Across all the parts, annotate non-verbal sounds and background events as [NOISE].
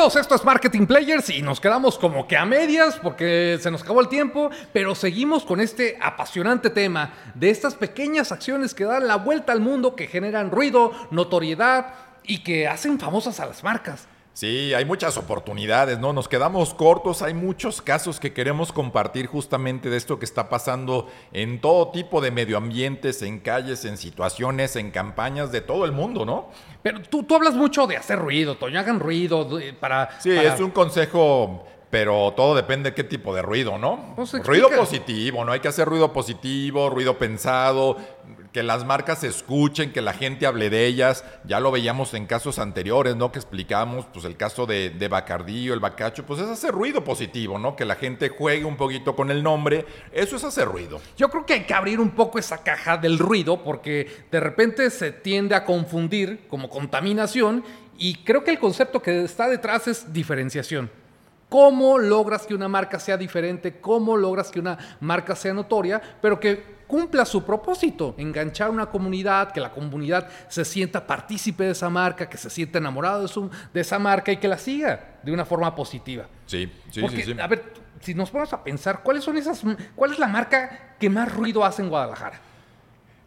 Bienvenidos, esto es Marketing Players y nos quedamos como que a medias porque se nos acabó el tiempo, pero seguimos con este apasionante tema de estas pequeñas acciones que dan la vuelta al mundo, que generan ruido, notoriedad y que hacen famosas a las marcas. Sí, hay muchas oportunidades, ¿no? Nos quedamos cortos, hay muchos casos que queremos compartir justamente de esto que está pasando en todo tipo de medio ambientes, en calles, en situaciones, en campañas de todo el mundo, ¿no? Pero tú, tú hablas mucho de hacer ruido, Toño, hagan ruido para... Sí, para- es un consejo, pero todo depende de qué tipo de ruido, ¿no? Pues ruido positivo, ¿no? Hay que hacer ruido positivo, ruido pensado, que las marcas se escuchen, que la gente hable de ellas. Ya lo veíamos en casos anteriores, ¿no? Que explicamos, pues el caso de, de Bacardí el Bacacho, pues es hacer ruido positivo, ¿no? Que la gente juegue un poquito con el nombre. Eso es hacer ruido. Yo creo que hay que abrir un poco esa caja del ruido porque de repente se tiende a confundir como contaminación y creo que el concepto que está detrás es diferenciación. ¿Cómo logras que una marca sea diferente? ¿Cómo logras que una marca sea notoria? Pero que cumpla su propósito, enganchar a una comunidad, que la comunidad se sienta partícipe de esa marca, que se sienta enamorado de, su- de esa marca y que la siga de una forma positiva. Sí, sí, Porque, sí, sí. a ver, si nos ponemos a pensar, ¿cuáles son esas, cuál es la marca que más ruido hace en Guadalajara?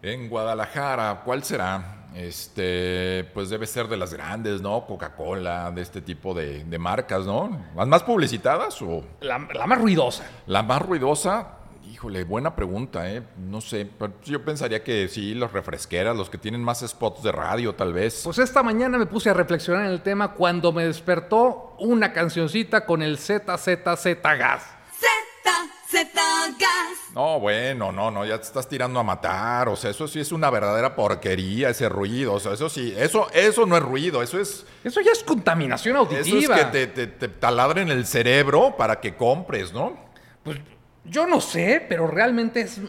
En Guadalajara, ¿cuál será? Este, pues debe ser de las grandes, ¿no? Coca-Cola, de este tipo de, de marcas, ¿no? ¿Las más publicitadas o La, la más ruidosa. la más ruidosa? Híjole, buena pregunta, ¿eh? No sé, yo pensaría que sí, los refresqueras, los que tienen más spots de radio, tal vez. Pues esta mañana me puse a reflexionar en el tema cuando me despertó una cancioncita con el ZZZ Gas. Z, Z Gas. No, bueno, no, no, ya te estás tirando a matar, o sea, eso sí es una verdadera porquería, ese ruido, o sea, eso sí, eso, eso no es ruido, eso es... Eso ya es contaminación Eso es auditiva. que te, te, te taladren el cerebro para que compres, ¿no? Pues yo no sé, pero realmente es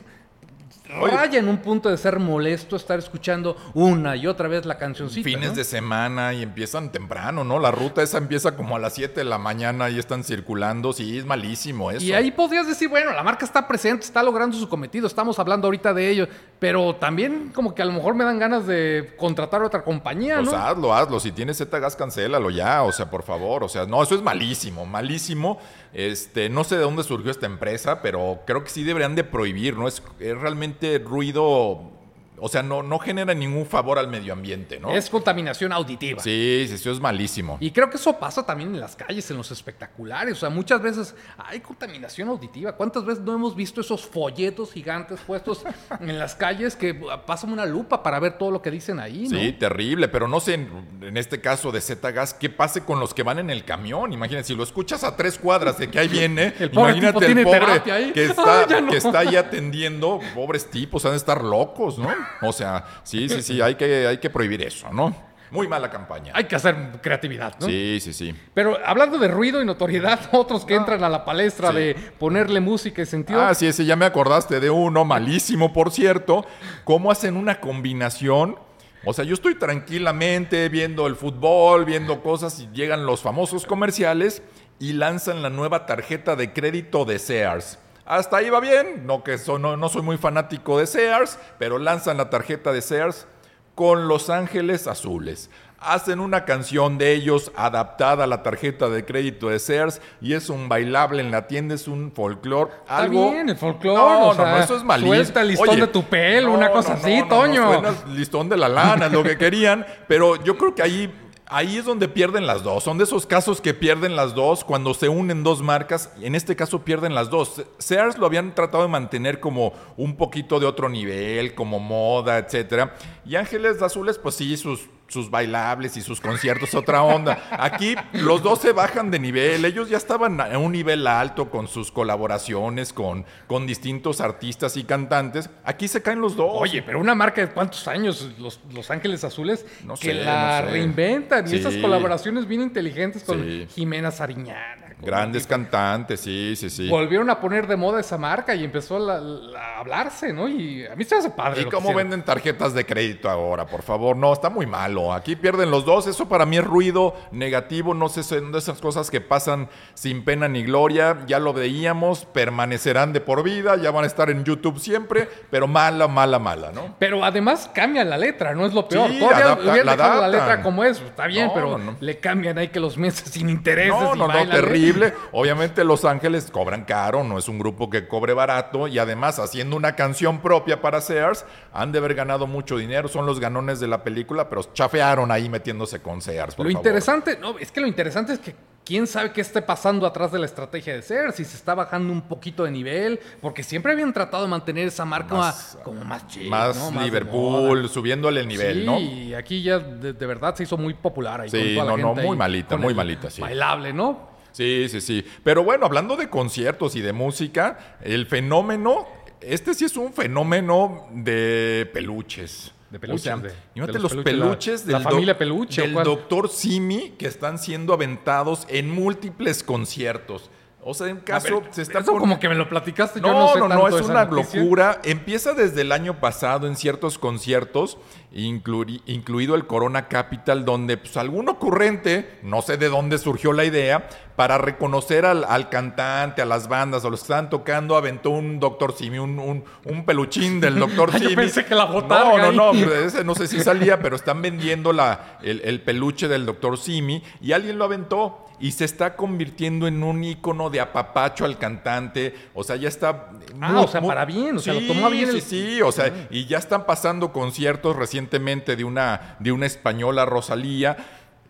Oye. raya en un punto de ser molesto estar escuchando una y otra vez la cancioncita. Fines ¿no? de semana y empiezan temprano, ¿no? La ruta esa empieza como a las 7 de la mañana y están circulando, sí, es malísimo eso. Y ahí podrías decir, bueno, la marca está presente, está logrando su cometido, estamos hablando ahorita de ello, pero también como que a lo mejor me dan ganas de contratar a otra compañía, Pues ¿no? hazlo, hazlo. Si tienes Z-Gas, cancélalo ya. O sea, por favor. O sea, no, eso es malísimo, malísimo. Este, no sé de dónde surgió esta empresa, pero creo que sí deberían de prohibir, ¿no? Es, es realmente ruido. O sea, no, no genera ningún favor al medio ambiente, ¿no? Es contaminación auditiva. Sí, sí, eso es malísimo. Y creo que eso pasa también en las calles, en los espectaculares. O sea, muchas veces hay contaminación auditiva. ¿Cuántas veces no hemos visto esos folletos gigantes puestos [LAUGHS] en las calles que pasan una lupa para ver todo lo que dicen ahí? ¿no? Sí, terrible, pero no sé, en, en este caso de Z-Gas, ¿qué pase con los que van en el camión? Imagínate, si lo escuchas a tres cuadras de que ahí viene, [LAUGHS] El pobre tipo imagínate tiene el pobre ahí. que [LAUGHS] está, Ay, ya no. que está ahí atendiendo, pobres tipos, han de estar locos, ¿no? O sea, sí, sí, sí, hay que, hay que prohibir eso, ¿no? Muy mala campaña. Hay que hacer creatividad, ¿no? Sí, sí, sí. Pero hablando de ruido y notoriedad, [LAUGHS] otros que entran a la palestra Sí. de ponerle música y sentido. Ah, sí, ese ya me acordaste de uno, malísimo, por cierto. ¿Cómo hacen una combinación? O sea, yo estoy tranquilamente viendo el fútbol, viendo cosas y llegan los famosos comerciales y lanzan la nueva tarjeta de crédito de Sears. Hasta ahí va bien, no que so- no, no soy muy fanático de Sears, pero lanzan la tarjeta de Sears con Los Ángeles Azules. Hacen una canción de ellos adaptada a la tarjeta de crédito de Sears y es un bailable en la tienda, es un folclore. Está algo... bien, el folclore, No, o sea, no, no, eso es malísimo. suelta el listón de tu pelo, una cosa así, Toño. suena el listón de la lana, es lo que querían, pero yo creo que ahí... Ahí es donde pierden las dos. Son de esos casos que pierden las dos cuando se unen dos marcas. En este caso pierden las dos. Sears lo habían tratado de mantener como un poquito de otro nivel, como moda, etcétera. Y Ángeles Azules, pues sí, sus, sus bailables y sus conciertos, otra onda. Aquí los dos se bajan de nivel. Ellos ya estaban a un nivel alto con sus colaboraciones con, con distintos artistas y cantantes. Aquí se caen los dos. Oye, pero una marca de cuántos años, Los, Los Ángeles Azules, No que la no sé. reinventan. Y esas colaboraciones bien inteligentes con Sí. Jimena Sariñana. Grandes cantantes, sí, sí, sí. Volvieron a poner de moda esa marca y empezó la- la- a hablarse, ¿no? Y a mí se hace padre. ¿Y lo cómo venden tarjetas de crédito ahora? Por favor, no, está muy malo. Aquí pierden los dos. Eso para mí es ruido negativo. No sé, son de esas cosas que pasan sin pena ni gloria. Ya lo veíamos, permanecerán de por vida, ya van a estar en YouTube siempre, pero mala, mala, mala, ¿no? Pero además cambian la letra, no es lo peor. Sí, Todavía adapta- hubieran la dejado la letra como es, está bien, No, pero no, le cambian ahí que los meses sin intereses. No, y no, terrible. [LAUGHS] Obviamente Los Ángeles cobran caro, no es un grupo que cobre barato y además haciendo una canción propia para Sears, han de haber ganado mucho dinero, son los ganones de la película, pero chafearon ahí metiéndose con Sears. por Lo favor. interesante, no, es que lo interesante es que quién sabe qué esté pasando atrás de la estrategia de ser, si se está bajando un poquito de nivel, porque siempre habían tratado de mantener esa marca Más, como más chic, Más ¿no? de Liverpool, subiéndole el nivel, sí, ¿no? y aquí ya de, de verdad se hizo muy popular ahí. Sí, con toda la no, no, gente muy ahí malita, muy malita, sí. Bailable, ¿no? Sí, sí, sí. Pero bueno, hablando de conciertos y de música, el fenómeno, este sí es un fenómeno de peluches. De peluches, O sea, de- imagínate de los, los peluches, peluches, la- la doc- familia peluche, ¿o del doctor Simi que están siendo aventados en múltiples conciertos. O sea, en caso se está Eso pon- como que me lo platicaste, yo no no, sé no, no, tanto de es una noticia. locura. Empieza desde el año pasado en ciertos conciertos, incluido el Corona Capital, donde pues, algún ocurrente, no sé de dónde surgió la idea, para reconocer al, al cantante, a las bandas, a los que estaban tocando, aventó un Doctor Simi, un, un- un peluchín del Doctor [LAUGHS] Yo Simi. pensé que la botarga No, no, no, ese no sé si salía, pero están vendiendo la, el, el peluche del Doctor Simi y alguien lo aventó y se está convirtiendo en un ícono de apapacho al cantante. O sea, ya está. Ah, o sea, para bien, o sea, lo tomó bien Sí, el- sí, o sea, y ya están pasando conciertos recientemente de una, de una española, Rosalía.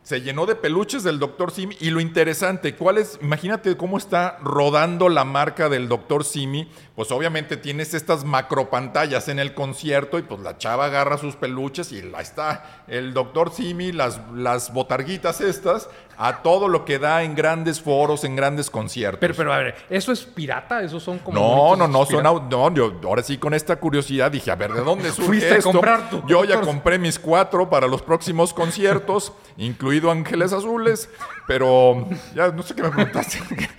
Se llenó de peluches del Dr. Simi. Y lo interesante, ¿cuál es? Imagínate cómo está rodando la marca del Dr. Simi. Pues obviamente tienes estas macropantallas en el concierto y pues la chava agarra sus peluches y ahí está el Dr. Simi, las, las botarguitas estas, a todo lo que da en grandes foros, en grandes conciertos. Pero, pero a ver, ¿eso es pirata? ¿Esos son como No, no, no, son no, yo ahora sí con esta curiosidad dije, a ver, ¿de dónde surge Fuiste a esto? comprar tu- Yo ya doctor- compré mis cuatro para los próximos conciertos, [LAUGHS] incluido Ángeles Azules, pero ya no sé qué me preguntaste. [LAUGHS]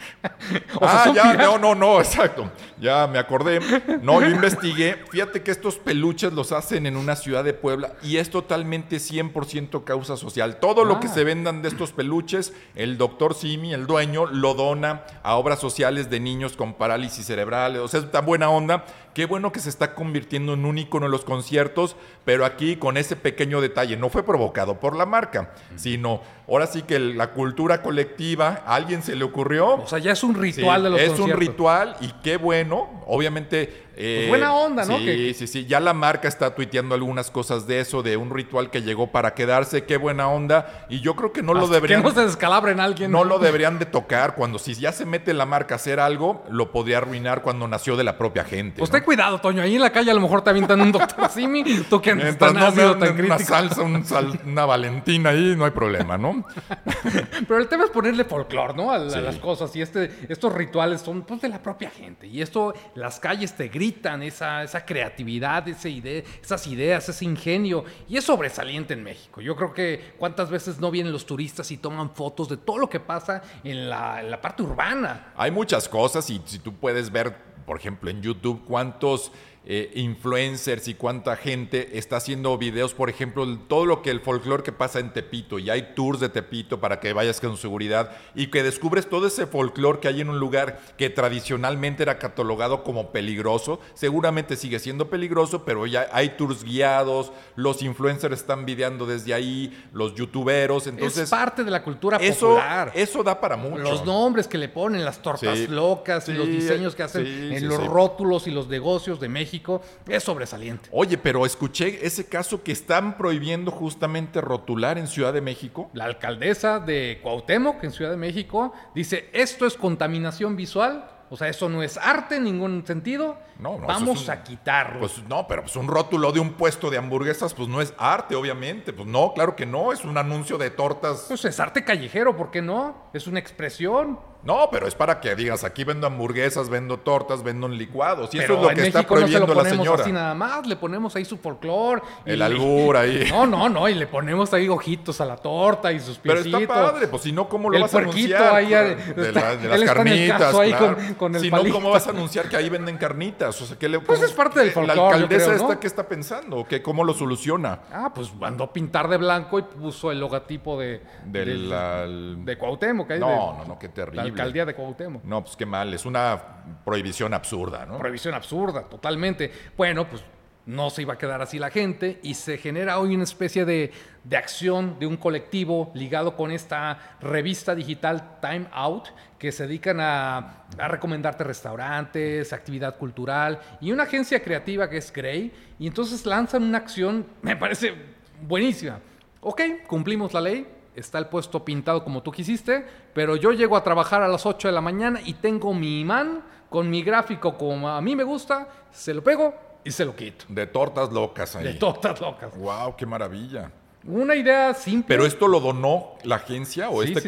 O sea, ah, ya, no, no, no, exacto. Ya me acordé. No, yo investigué. Fíjate que estos peluches los hacen en una ciudad de Puebla y es totalmente 100% causa social. Todo lo que Ah. se vendan de estos peluches, el doctor Simi, el dueño, lo dona a obras sociales de niños con parálisis cerebrales. O sea, es tan buena onda. Qué bueno que se está convirtiendo en un ícono en los conciertos, pero aquí con ese pequeño detalle. No fue provocado por la marca, sino ahora sí que la cultura colectiva, a alguien se le ocurrió. O sea, ya es un ritual Sí, de los Es un conciertos. ritual y qué bueno. Obviamente. Eh, Pues buena onda, ¿no? Sí, sí, sí. Ya la marca está tuiteando algunas cosas de eso, de un ritual que llegó para quedarse. Qué buena onda. Y yo creo que no lo deberían. Que no se descalabren alguien. No lo deberían de tocar cuando si ya se mete la marca a hacer algo, lo podría arruinar cuando nació de la propia gente. Pues ¿no? ten cuidado, Toño. Ahí en la calle a lo mejor te avientan un doctor [LAUGHS] Simi. Tú que Mientras no me tan anden una crítico. salsa, un sal- una valentina ahí, no hay problema, ¿no? [LAUGHS] Pero el tema es ponerle folclore, ¿no? A, a las cosas. Y este, estos rituales son pues, de la propia gente. Y esto, las calles te gritan esa, creatividad, esas ideas, ese ingenio. Y es sobresaliente en México. Yo creo que cuántas veces no vienen los turistas y toman fotos de todo lo que pasa en la parte urbana. Hay muchas cosas y si tú puedes ver, por ejemplo, en YouTube cuántos eh, influencers y cuánta gente está haciendo videos, por ejemplo, todo lo que el folclore que pasa en Tepito y hay tours de Tepito para que vayas con seguridad y que descubres todo ese folclore que hay en un lugar que tradicionalmente era catalogado como peligroso, seguramente sigue siendo peligroso, pero ya hay tours guiados, los influencers están videando desde ahí, los youtuberos, entonces es parte de la cultura eso, popular. eso da para mucho. Los nombres que le ponen, las tortas Sí. locas y los Sí, diseños que hacen sí, en sí, los sí. rótulos y los negocios de México es sobresaliente. Oye, pero escuché ese caso que están prohibiendo justamente rotular en Ciudad de México. La alcaldesa de Cuauhtémoc, en Ciudad de México, dice, esto es contaminación visual, o sea, eso no es arte en ningún sentido, No, no, vamos es un- a quitarlo. Pues no, pero pues un rótulo de un puesto de hamburguesas, pues no es arte, obviamente. Pues no, claro que no, es un anuncio de tortas. Pues es arte callejero, ¿por qué no? Es una expresión. No, pero es para que digas, aquí vendo hamburguesas, vendo tortas, vendo licuados. Y Pero eso es lo en que está México no se prohibiendo lo la ponemos señora. así nada más, le ponemos ahí su folclore. y El albur ahí. [LAUGHS] No, no, no, y le ponemos ahí ojitos a la torta y sus Pero piecitos. está padre, pues si no, ¿cómo lo El vas a anunciar? ahí, eh, de, está- la- de las carnitas, ahí claro. con- con el Si no. ¿cómo vas a anunciar que ahí venden carnitas? O sea, ¿qué le, Pues cómo- es parte del La folclore, yo alcaldesa creo, ¿no? esta, ¿qué está pensando? ¿Qué, ¿Cómo lo soluciona? Ah, pues mandó pintar de blanco y puso el logotipo de... Del, de, al- de Cuauhtémoc. ahí No, de- no, no, qué La terrible. Alcaldía de Cuauhtémoc. No, pues qué mal, es una prohibición absurda, ¿no? Prohibición absurda, totalmente. Bueno, pues no se iba a quedar así la gente y se genera hoy una especie de, de acción de un colectivo ligado con esta revista digital Time Out que se dedican a, a recomendarte restaurantes, actividad cultural y una agencia creativa que es Grey y entonces lanzan una acción, me parece buenísima. Ok, cumplimos la ley, está el puesto pintado como tú quisiste, pero yo llego a trabajar a las 8 de la mañana y tengo mi imán con mi gráfico como a mí me gusta, se lo pego y se lo quito. De tortas locas ahí. De todas locas. Wow, qué maravilla. Una idea simple. ¿Pero esto lo donó la agencia o Sí, este sí, sí.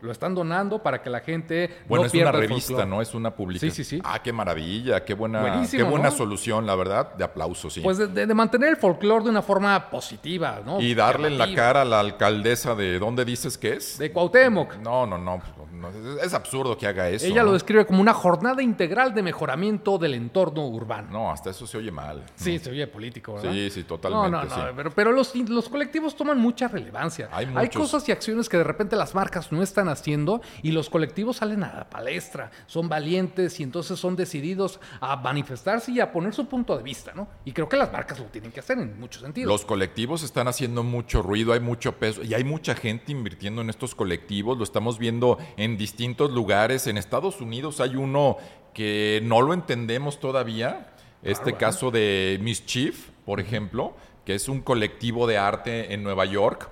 Lo están donando para que la gente Bueno, no es una pierda revista. ¿no? Es una publicación. Sí, sí, sí. Ah, qué maravilla, qué buena, Buenísimo, qué buena ¿no? solución, la verdad, de aplauso, sí. Pues de, de- de mantener el folclore de una forma positiva, ¿no? y darle en la cara a la alcaldesa de dónde dices que es. De Cuauhtémoc. No, no, no, no, es, es absurdo que haga eso. Ella ¿no? lo describe como una jornada integral de mejoramiento del entorno urbano. No, hasta eso se oye mal. Sí, se oye político, ¿verdad? Sí, sí, totalmente, No, no, no, sí. pero, pero los, los colectivos toman mucha relevancia. Hay Hay cosas y acciones que de repente las marcas no están haciendo y los colectivos salen a la palestra, son valientes y entonces son decididos a manifestarse y a poner su punto de vista, ¿no? Y creo que las marcas lo tienen que hacer en muchos sentidos. Los colectivos están haciendo mucho ruido, hay mucho peso y hay mucha gente invirtiendo en estos colectivos. Lo estamos viendo en distintos lugares. En Estados Unidos hay uno que no lo entendemos todavía. Este caso de Mischief, por ejemplo, que es un colectivo de arte en Nueva York.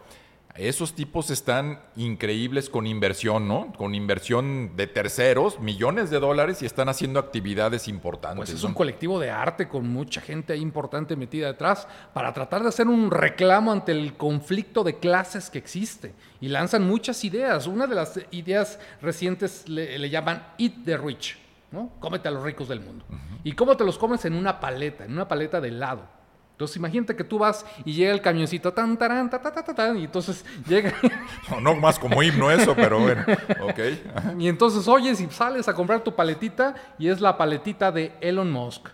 Esos tipos están increíbles con inversión, ¿no? Con inversión de terceros, millones de dólares y están haciendo actividades importantes. Pues es ¿no? un colectivo de arte con mucha gente ahí importante metida detrás para tratar de hacer un reclamo ante el conflicto de clases que existe. Y lanzan muchas ideas. Una de las ideas recientes le, le llaman Eat the Rich, ¿no? Cómete a los ricos del mundo. ¿Y cómo te los comes? En una paleta, en una paleta de helado. Entonces imagínate que tú vas y llega el camioncito tan tarán, ta, ta, ta, ta, tan, y entonces llega [LAUGHS] No, no más como himno eso, pero bueno, ok. Y entonces oyes y sales a comprar tu paletita y es la paletita de Elon Musk.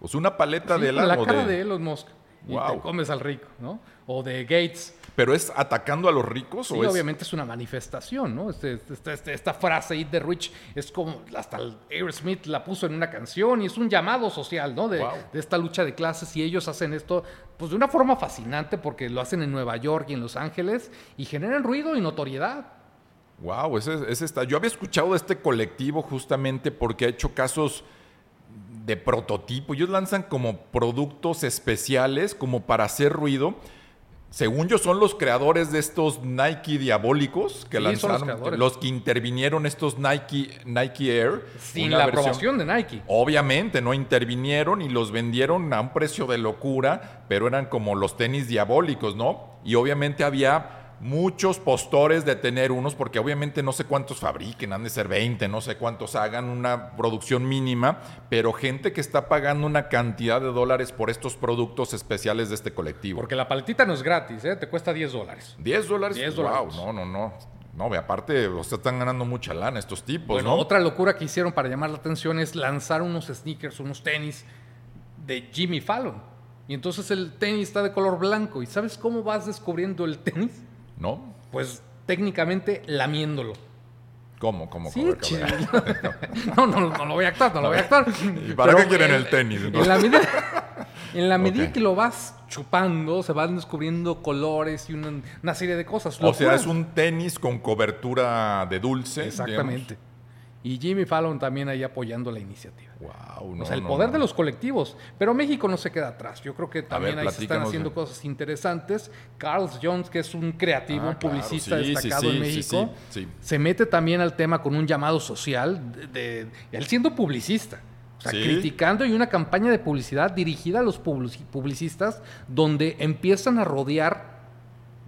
Pues una paleta Sí, de con helado. la cara de- de Elon Musk. Y Wow. te comes al rico, ¿no? O de Gates. ¿Pero es atacando a los ricos Sí, o es...? obviamente es una manifestación, ¿no? Este- este- este- esta frase, Eat the Rich, es como, hasta Aerosmith la puso en una canción y es un llamado social, ¿no? De, Wow. de esta lucha de clases y ellos hacen esto, pues de una forma fascinante porque lo hacen en Nueva York y en Los Ángeles y generan ruido y notoriedad. Wow, ese, ese está... Yo había escuchado de este colectivo justamente porque ha hecho casos de prototipo. Ellos lanzan como productos especiales como para hacer ruido. Según yo, son los creadores de estos Nike diabólicos que Sí, son los lanzaron, los que intervinieron estos Nike, Nike Air. Sin la versión- aprobación de Nike. Obviamente, no intervinieron y los vendieron a un precio de locura, pero eran como los tenis diabólicos, ¿no? Y obviamente había muchos postores de tener unos, porque obviamente no sé cuántos fabriquen, han de ser 20, no sé cuántos hagan, una producción mínima, pero gente que está pagando una cantidad de dólares por estos productos especiales de este colectivo. Porque la paletita no es gratis, ¿eh? Te cuesta 10 dólares. 10 dólares, 10 wow, no, no, no. No, ve, aparte, o sea, están ganando mucha lana estos tipos, Bueno, ¿no? otra locura que hicieron para llamar la atención es lanzar unos sneakers, unos tenis de Jimmy Fallon. Y entonces el tenis está de color blanco. ¿Y sabes cómo vas descubriendo el tenis? ¿No? Pues técnicamente lamiéndolo. ¿Cómo? ¿Cómo? Sí, [LAUGHS] no, no, no lo voy a actuar, no lo voy a actuar. ¿Y para Pero qué quieren en- el tenis, En la medida, en la medida Ok. que lo vas chupando, se van descubriendo colores y una, una serie de cosas. O sea, es un tenis con cobertura de dulce. Exactamente. Y Jimmy Fallon también ahí apoyando la iniciativa. Wow, no, o sea, el no, poder no. de los colectivos. Pero México no se queda atrás. Yo creo que también ver, ahí se están haciendo cosas interesantes. Carl Jones, que es un creativo, Ah, un publicista sí, destacado sí, en México, se mete también al tema con un llamado social, de, de- él siendo publicista. O sea, criticando y una campaña de publicidad dirigida a los publici- publicistas donde empiezan a rodear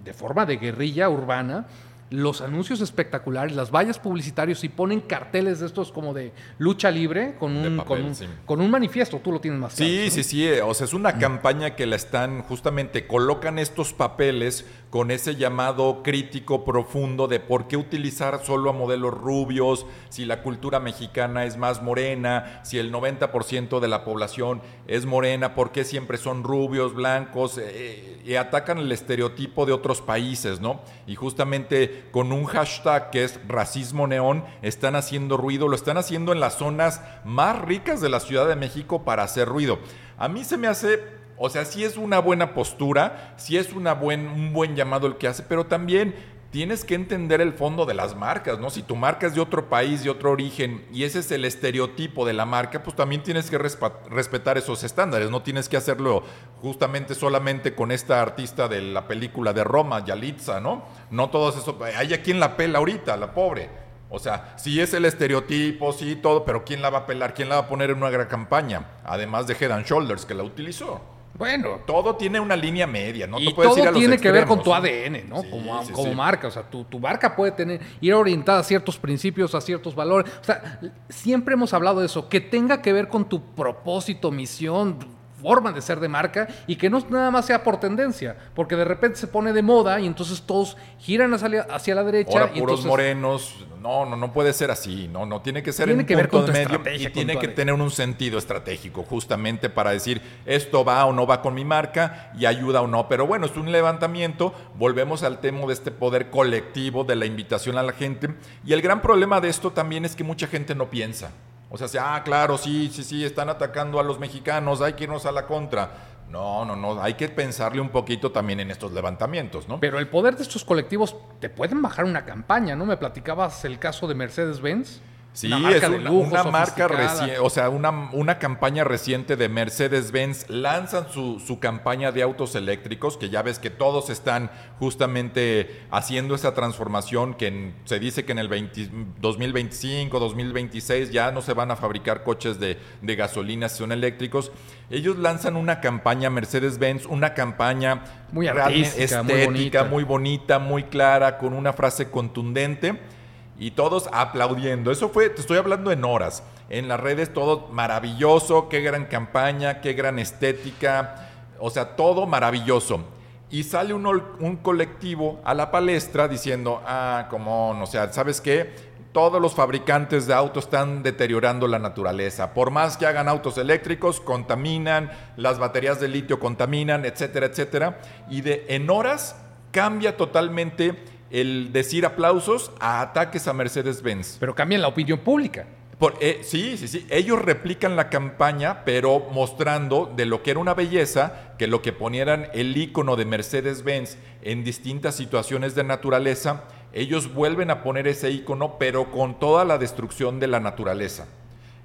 de forma de guerrilla urbana los anuncios espectaculares, las vallas publicitarios y ponen carteles de estos como de lucha libre con un, papel, con un, sí. con un manifiesto. Tú lo tienes más claro. Sí, ¿no? sí, sí. eh, O sea, es una campaña que la están justamente, colocan estos papeles con ese llamado crítico profundo de por qué utilizar solo a modelos rubios, si la cultura mexicana es más morena, si el 90% de la población es morena, por qué siempre son rubios, blancos, eh, y atacan el estereotipo de otros países, ¿no? Y justamente con un hashtag que es racismo neón, están haciendo ruido, lo están haciendo en las zonas más ricas de la Ciudad de México para hacer ruido. A mí se me hace o sea, sí es una buena postura, sí es buen, un buen llamado el que hace, pero también tienes que entender el fondo de las marcas, ¿no? Si tu marca es de otro país, de otro origen, y ese es el estereotipo de la marca, pues también tienes que respetar esos estándares, no tienes que hacerlo justamente solamente con esta artista de la película de Roma, Yalitza, ¿no? No todos esos, hay a quien la pela ahorita, la pobre. O sea, sí es el estereotipo, sí, todo, pero ¿quién la va a pelar? ¿Quién la va a poner en una gran campaña? Además de Head and Shoulders, que la utilizó. Bueno, Todo tiene una línea media, no y ir a todo los tiene que ver con tu ADN, ¿no? Sí, como sí, como sí. marca. O sea, tu, tu marca puede tener, ir orientada a ciertos principios, a ciertos valores. O sea, siempre hemos hablado de eso, que tenga que ver con tu propósito, misión, forma de ser de marca y que no nada más sea por tendencia, porque de repente se pone de moda y entonces todos giran hacia, hacia la derecha. Ahora y puros entonces, morenos, no, no, no puede ser así, no, no, tiene que ser Tiene en que ver punto con de medio y tiene que tener un sentido estratégico justamente para decir esto va o no va con mi marca y ayuda o no, pero bueno, es un levantamiento, volvemos al tema de este poder colectivo, de la invitación a la gente y el gran problema de esto también es que mucha gente no piensa. O sea, si, ah, claro, sí, sí, sí, están atacando a los mexicanos, hay que irnos a la contra. No, no, no, hay que pensarle un poquito también en estos levantamientos, ¿no? Pero el poder de estos colectivos te pueden bajar una campaña, ¿no? Me platicabas el caso de Mercedes-Benz. Sí, una marca es de una, lujo, una marca reciente, o sea, una, una campaña reciente de Mercedes-Benz. Lanzan su, su campaña de autos eléctricos, que ya ves que todos están justamente haciendo esa transformación, que en- se dice que en el 20 2025, 2026 ya no se van a fabricar coches de, de gasolina, son eléctricos. Ellos lanzan una campaña Mercedes-Benz, una campaña Muy artística, muy estética, bonita. muy bonita, muy clara, con una frase contundente y todos aplaudiendo. Eso fue, te estoy hablando en horas. En las redes todo maravilloso, qué gran campaña, qué gran estética, o sea, todo maravilloso. Y sale un, un colectivo a la palestra diciendo, ah, como, o sea, ¿sabes qué? Todos los fabricantes de autos están deteriorando la naturaleza. Por más que hagan autos eléctricos, contaminan, las baterías de litio contaminan, etcétera, etcétera. Y de en horas cambia totalmente el decir aplausos a ataques a Mercedes-Benz. Pero cambian la opinión pública. Por- eh, sí, sí, sí. Ellos replican la campaña, pero mostrando de lo que era una belleza, que lo que ponieran el icono de Mercedes-Benz en distintas situaciones de naturaleza, ellos vuelven a poner ese icono, pero con toda la destrucción de la naturaleza.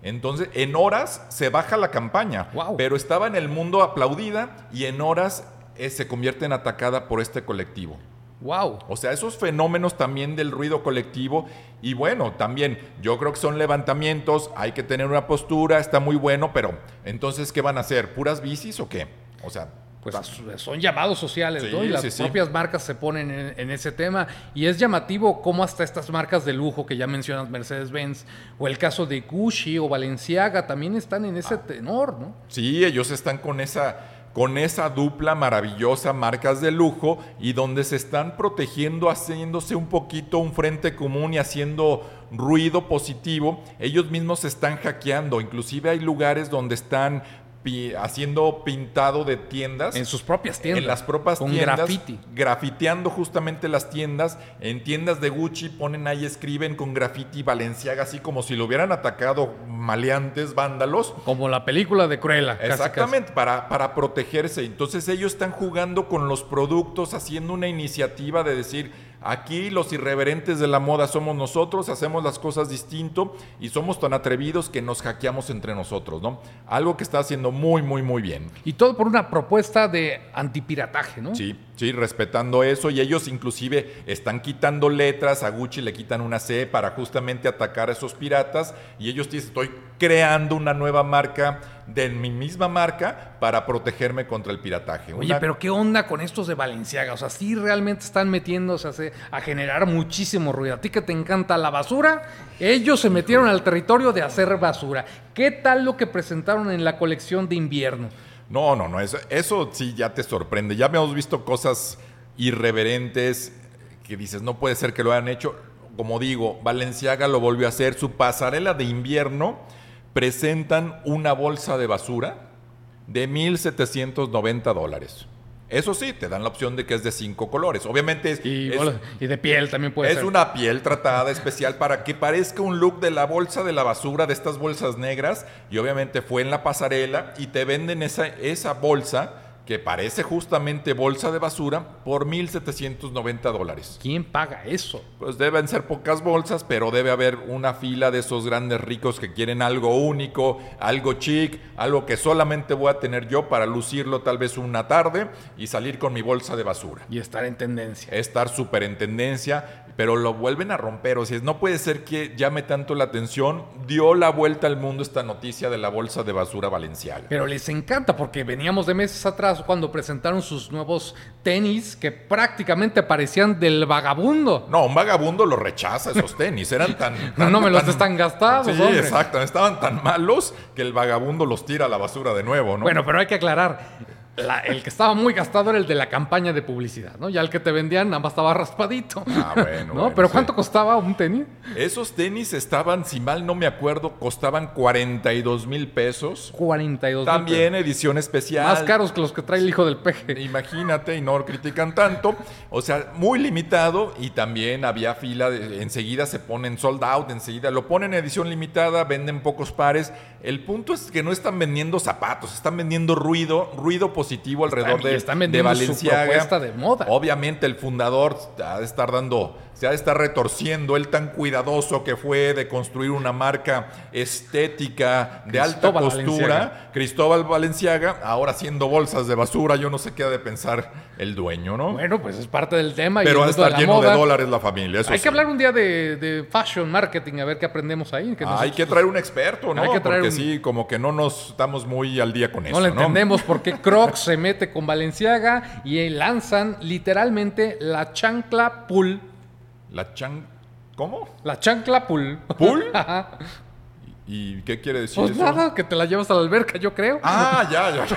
Entonces, en horas se baja la campaña, Guau. pero estaba en el mundo aplaudida y en horas eh, se convierte en atacada por este colectivo. Wow. O sea, esos fenómenos también del ruido colectivo. Y bueno, también yo creo que son levantamientos, hay que tener una postura, está muy bueno, pero entonces, ¿qué van a hacer? ¿Puras bicis o qué? O sea, Pues son llamados sociales, Sí, ¿no? Y las sí, sí. propias marcas se ponen en, en ese tema. Y es llamativo cómo hasta estas marcas de lujo que ya mencionas, Mercedes-Benz, o el caso de Gucci o Balenciaga, también están en Ah. ese tenor, ¿no? sí, ellos están con esa, con esa dupla maravillosa, marcas de lujo, y donde se están protegiendo, haciéndose un poquito un frente común y haciendo ruido positivo. Ellos mismos se están hackeando, inclusive hay lugares donde están pi- haciendo pintado de tiendas. En sus propias tiendas. En las propias con tiendas. graffiti. Grafiteando justamente las tiendas. En tiendas de Gucci ponen ahí, escriben con graffiti Valenciaga, así como si lo hubieran atacado maleantes, vándalos. Como la película de Cruella. casi, Exactamente, Para, para protegerse. Entonces ellos están jugando con los productos, haciendo una iniciativa de decir, aquí los irreverentes de la moda somos nosotros, hacemos las cosas distinto y somos tan atrevidos que nos hackeamos entre nosotros, ¿no? Algo que está haciendo muy, muy, muy bien. Y todo por una propuesta de antipirataje, ¿no? Sí. Sí, respetando eso y ellos inclusive están quitando letras, a Gucci le quitan una C para justamente atacar a esos piratas y ellos dicen, estoy creando una nueva marca de mi misma marca para protegerme contra el pirataje. Oye, Una- pero ¿qué onda con estos de Valenciaga? O sea, sí realmente están metiéndose a generar muchísimo ruido. A ti que te encanta la basura, ellos se metieron al territorio de hacer basura. ¿Qué tal lo que presentaron en la colección de invierno? No, no, no, eso, eso sí ya te sorprende. Ya hemos visto cosas irreverentes que dices, no puede ser que lo hayan hecho. Como digo, Valenciaga lo volvió a hacer. Su pasarela de invierno presentan una bolsa de basura de 1.790 dólares. Eso sí, te dan la opción de que es de cinco colores. Obviamente es, Y, es- y de piel también puede es ser. una piel tratada especial para que parezca un look de la bolsa de la basura, de estas bolsas negras. Y obviamente fue en la pasarela y te venden esa, esa bolsa que parece justamente bolsa de basura por 1.790 dólares. ¿Quién paga eso? Pues deben ser pocas bolsas, pero debe haber una fila de esos grandes ricos que quieren algo único, algo chic, algo que solamente voy a tener yo para lucirlo tal vez una tarde y salir con mi bolsa de basura Y estar en tendencia. estar súper en tendencia, pero lo vuelven a romper. O sea, no puede ser que llame tanto la atención. Dio la vuelta al mundo esta noticia de la bolsa de basura valenciaga. Pero les encanta porque veníamos de meses atrás cuando presentaron sus nuevos tenis que prácticamente parecían del vagabundo. No, un vagabundo lo rechaza esos tenis. Eran [LAUGHS] tan. No, tan- no me los tan- están gastados, Sí, hombre. exacto. Estaban tan malos que el vagabundo los tira a la basura de nuevo, ¿no? Bueno, pero hay que aclarar. La- el que estaba muy gastado era el de la campaña de publicidad, ¿no? Ya el que te vendían nada más estaba raspadito. Ah, [LAUGHS] bueno, ¿No? bueno, pero sí. ¿cuánto costaba un tenis? Esos tenis estaban, si mal no me acuerdo, costaban 42 mil pesos. 42 mil También edición especial. pesos. Más caros que los que trae el hijo del peje. Imagínate, y no critican tanto. O sea, muy limitado y también había fila, de- enseguida se ponen sold out, enseguida lo ponen en edición limitada, venden pocos pares. El punto es que no están vendiendo zapatos, están vendiendo ruido, ruido positivo alrededor Están- y de, están de su Valenciaga. de moda. Obviamente el fundador ha de estar dando, se ha de estar retorciendo, él tan cuidadoso que fue de construir una marca estética de alta costura. Valenciaga. Cristóbal Valenciaga, ahora haciendo bolsas de basura, yo no sé qué ha de pensar el dueño, ¿no? Bueno, pues es parte del tema. Pero el ha de mundo de estar lleno moda. de dólares la familia, eso Hay sí. que hablar un día de, de fashion marketing, a ver qué aprendemos ahí. que Ah, hay que traer un experto, ¿no? Hay que traer Porque un- sí, como que no nos estamos muy al día con eso, No le ¿no? entendemos por qué [LAUGHS] Crocs se mete con Valenciaga y lanzan literalmente la chancla pool. La chan... ¿Cómo? La chancla pool. ¿Pool? [LAUGHS] Ajá. ¿Y qué quiere decir Pues eso? nada, que te la llevas a la alberca, yo creo. Ah, ya, ya. [LAUGHS]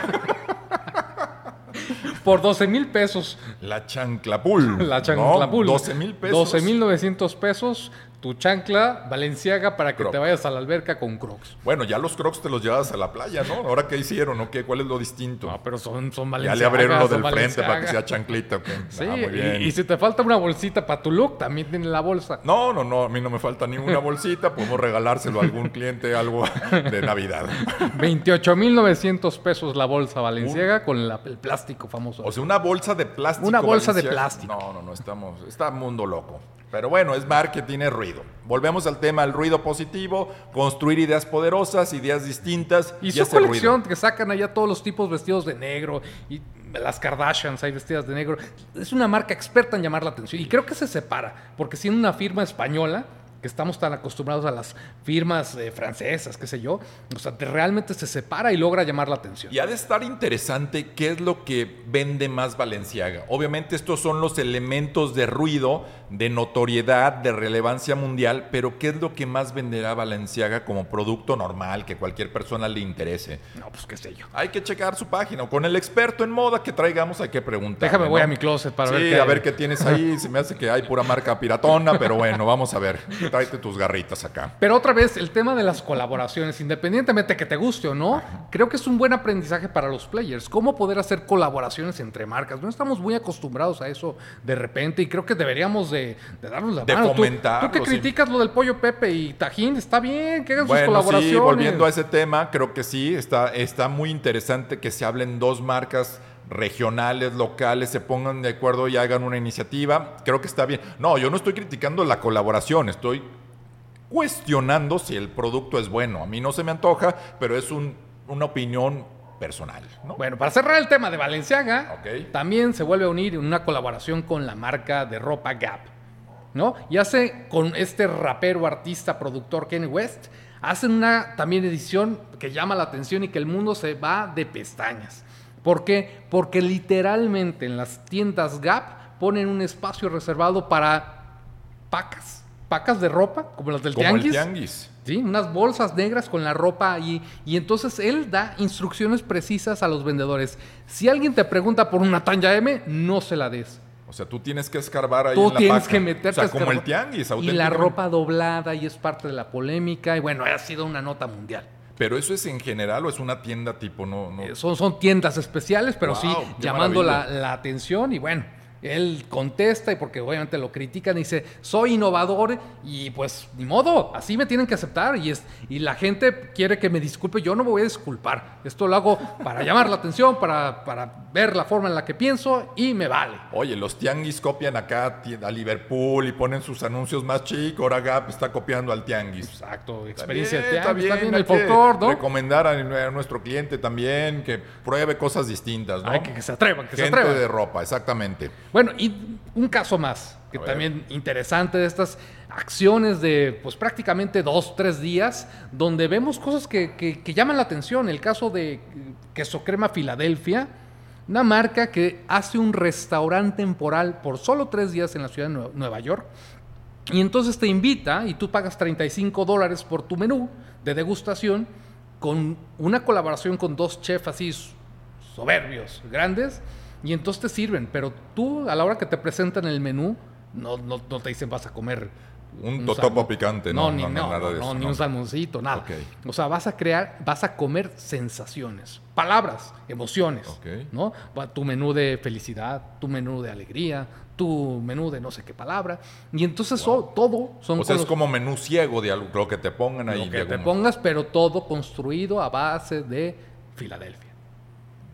Por 12 mil pesos. La chanclapul. [LAUGHS] La chancla ¿no? pool. 12 mil pesos. 12 mil 900 pesos. Tu chancla Valenciaga para que te vayas a la alberca con Crocs. Bueno, ya los crocs te los llevas a la playa, ¿no? ¿Ahora qué hicieron o qué? ¿Cuál es lo distinto? No, pero son, son ya Valenciaga. le abrieron lo del frente para que sea chanclita. ¿ok? Sí, Ah, muy y- bien. y, si te falta una bolsita para tu look, también tiene la bolsa. No, no, no, a mí no me falta ni una bolsita, podemos regalárselo a algún cliente algo de Navidad. 28,900 pesos la bolsa Valenciaga con la- el plástico famoso. O sea, una bolsa de plástico. Una bolsa de plástico. No, no, no, estamos, está mundo loco. Pero bueno, es marketing, es ruido. Volvemos al tema, el ruido positivo, construir ideas poderosas, ideas distintas. y su ese colección ruido. que sacan allá todos los tipos vestidos de negro y las Kardashians hay vestidas de negro. Es una marca experta en llamar la atención y creo que se separa, porque siendo una firma española, que estamos tan acostumbrados a las firmas eh, francesas, qué sé yo, o sea, te- realmente se separa y logra llamar la atención. Y ha de estar interesante qué es lo que vende más Valenciaga. Obviamente estos son los elementos de ruido, de notoriedad, de relevancia mundial, pero qué es lo que más venderá Valenciaga como producto normal que cualquier persona le interese. No, pues qué sé yo. Hay que checar su página o con el experto en moda que traigamos hay que preguntar. Déjame, voy a mi closet para sí, ver qué a ver qué tienes ahí. Se me hace que hay pura marca piratona, pero bueno, vamos a ver. [LAUGHS] Tráete tus garritas acá. Pero otra vez, el tema de las colaboraciones, independientemente que te guste o no, creo que es un buen aprendizaje para los players. Cómo poder hacer colaboraciones entre marcas. No estamos muy acostumbrados a eso de repente y creo que deberíamos de, de darnos la De mano. Tú- fomentarlo, Tú, que sí. criticas lo del pollo Pepe y Tajín, está bien, que hagan sus colaboraciones. sí, volviendo a ese tema, creo que sí, está, está muy interesante que se hablen dos marcas regionales, locales, se pongan de acuerdo y hagan una iniciativa. Creo que está bien. No, yo no estoy criticando la colaboración, estoy cuestionando si el producto es bueno. A mí no se me antoja, pero es un- una opinión personal, ¿no? Bueno, para cerrar el tema de Valenciaga, también se vuelve a unir en una colaboración con la marca de ropa Gap, ¿no? Y hace con este rapero, artista, productor Kanye West, hacen una también edición que llama la atención y que el mundo se va de pestañas. ¿Por qué? Porque literalmente en las tiendas Gap ponen un espacio reservado para pacas, pacas de ropa, como las del Como el tianguis. tianguis. Sí, unas bolsas negras con la ropa ahí. Y entonces él da instrucciones precisas a los vendedores. Si alguien te pregunta por una talla M, no se la des. O sea, tú tienes que escarbar ahí Tú en la tienes paca. que meterte O sea, como el tianguis, Y la ropa doblada y es parte de la polémica. Y bueno, ha sido una nota mundial. Pero eso es en general o es una tienda tipo, no, no. Eh, Son, son tiendas especiales, pero Wow, sí llamando la, la atención. Y bueno, él contesta y porque obviamente lo critican, dice, soy innovador y pues ni modo, así me tienen que aceptar. Y, es, y la gente quiere que me disculpe, yo no me voy a disculpar. Esto lo hago para llamar la atención, para, para ver la forma en la que pienso y me vale. Oye, los tianguis copian acá a Liverpool y ponen sus anuncios más chicos. Ahora Gap está copiando al tianguis. Exacto, experiencia de tianguis, está bien el folclore, ¿no? Recomendar a, nuestro cliente también que pruebe cosas distintas, ¿no? Ay, que, que se atrevan, que se Gente atrevan. de ropa, exactamente. Bueno, y un caso más, que también interesante de estas acciones de pues prácticamente dos, tres días, donde vemos cosas que, que- que llaman la atención. El caso de Queso Crema Filadelfia, una marca que hace un restaurante temporal por solo tres días en la ciudad de Nue- Nueva York. Y entonces te invita y tú pagas 35 dólares por tu menú de degustación con una colaboración con dos chefs así soberbios, grandes, y entonces te sirven, pero tú a la hora que te presentan el menú, no, no, no te dicen vas a comer Un totopo salmón. picante, no, no, ni, no, no, nada de no, eso, ni un salmoncito, nada. Ok. O sea, vas a crear, vas a comer sensaciones, palabras, emociones, Ok. ¿no? Tu menú de felicidad, tu menú de alegría, tu menú de no sé qué palabra, y entonces so- todo son O sea, es como menú ciego de algo, lo que te pongan ahí. lo que te pongas, pero todo construido a base de Filadelfia.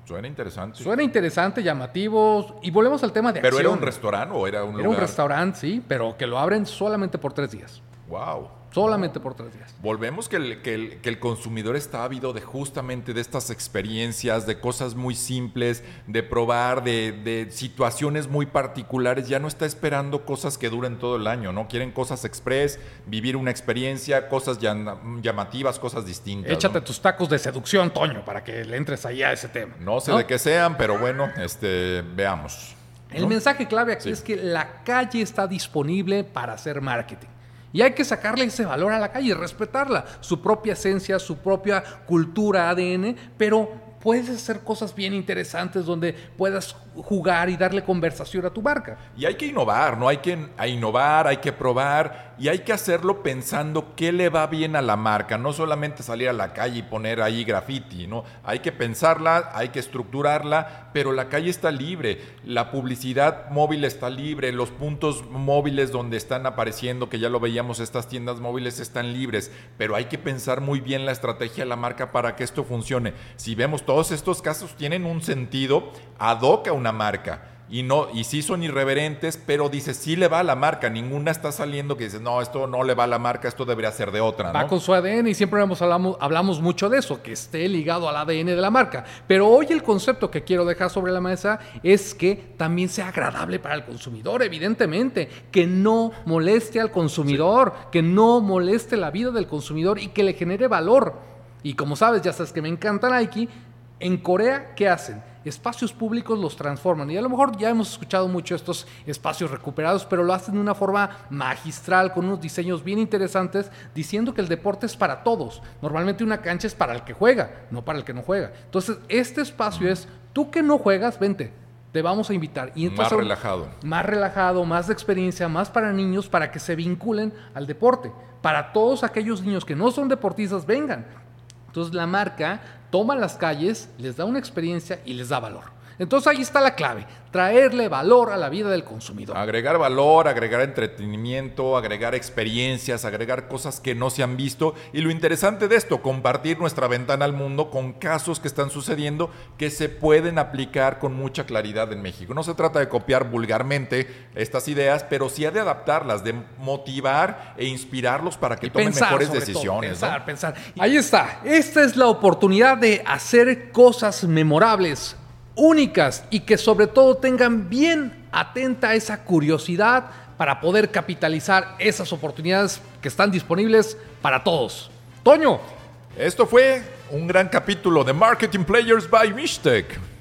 Suena interesante. Suena interesante, llamativo, y volvemos al tema de ¿Pero era acción. un restaurante o era un Era un lugar? restaurante, sí, pero que lo abren solamente por tres días. Wow. Solamente por tres días. Volvemos que el, que, el, que el consumidor está ávido de justamente de estas experiencias, de cosas muy simples, de probar, de, de situaciones muy particulares. Ya no está esperando cosas que duren todo el año, ¿no? Quieren cosas express, vivir una experiencia, cosas llam- llamativas, cosas distintas. Échate ¿no? tus tacos de seducción, Toño, para que le entres ahí a ese tema. No sé de qué sean, pero bueno, este, veamos. El ¿no? mensaje clave aquí Sí. es que la calle está disponible para hacer marketing. Y hay que sacarle ese valor a la calle, respetarla, su propia esencia, su propia cultura, ADN, pero puedes hacer cosas bien interesantes donde puedas jugar y darle conversación a tu marca. Y hay que innovar, ¿no? Hay que innovar, hay que probar y hay que hacerlo pensando qué le va bien a la marca, no solamente salir a la calle y poner ahí graffiti, ¿no? Hay que pensarla, hay que estructurarla, pero la calle está libre, la publicidad móvil está libre, los puntos móviles donde están apareciendo, que ya lo veíamos, estas tiendas móviles están libres, pero hay que pensar muy bien la estrategia de la marca para que esto funcione. Si vemos todos estos casos tienen un sentido ad a una marca. Y no, y sí son irreverentes, pero dice, sí le va a la marca. Ninguna está saliendo que dice, no, esto no le va a la marca, esto debería ser de otra, Va ¿no? con su ADN y siempre hemos hablamos, hablamos mucho de eso, que esté ligado al ADN de la marca. Pero hoy el concepto que quiero dejar sobre la mesa es que también sea agradable para el consumidor, evidentemente, que no moleste al consumidor, que no moleste la vida del consumidor y que le genere valor. Y como sabes, ya sabes que me encanta Nike, en Corea, ¿qué hacen? Espacios públicos los transforman. Y a lo mejor ya hemos escuchado mucho estos espacios recuperados, pero lo hacen de una forma magistral, con unos diseños bien interesantes, diciendo que el deporte es para todos. Normalmente una cancha es para el que juega, no para el que no juega. Entonces, este espacio es, tú que no juegas, vente, te vamos a invitar. Y Más relajado. más relajado, más de experiencia, más para niños, para que se vinculen al deporte. Para todos aquellos niños que no son deportistas, vengan. Entonces la marca toma las calles, les da una experiencia y les da valor. Entonces ahí está la clave, traerle valor a la vida del consumidor. Agregar valor, agregar entretenimiento, agregar experiencias, agregar cosas que no se han visto. Y lo interesante de esto, compartir nuestra ventana al mundo con casos que están sucediendo que se pueden aplicar con mucha claridad en México. No se trata de copiar vulgarmente estas ideas, pero sí de adaptarlas, de motivar e inspirarlos para que Y tomen pensar, mejores todo, decisiones. ¿no? pensar, pensar. Ahí está. Esta es la oportunidad de hacer cosas memorables, únicas y que sobre todo tengan bien atenta esa curiosidad para poder capitalizar esas oportunidades que están disponibles para todos. Toño, Esto fue un gran capítulo de Marketing Players by Mishtec.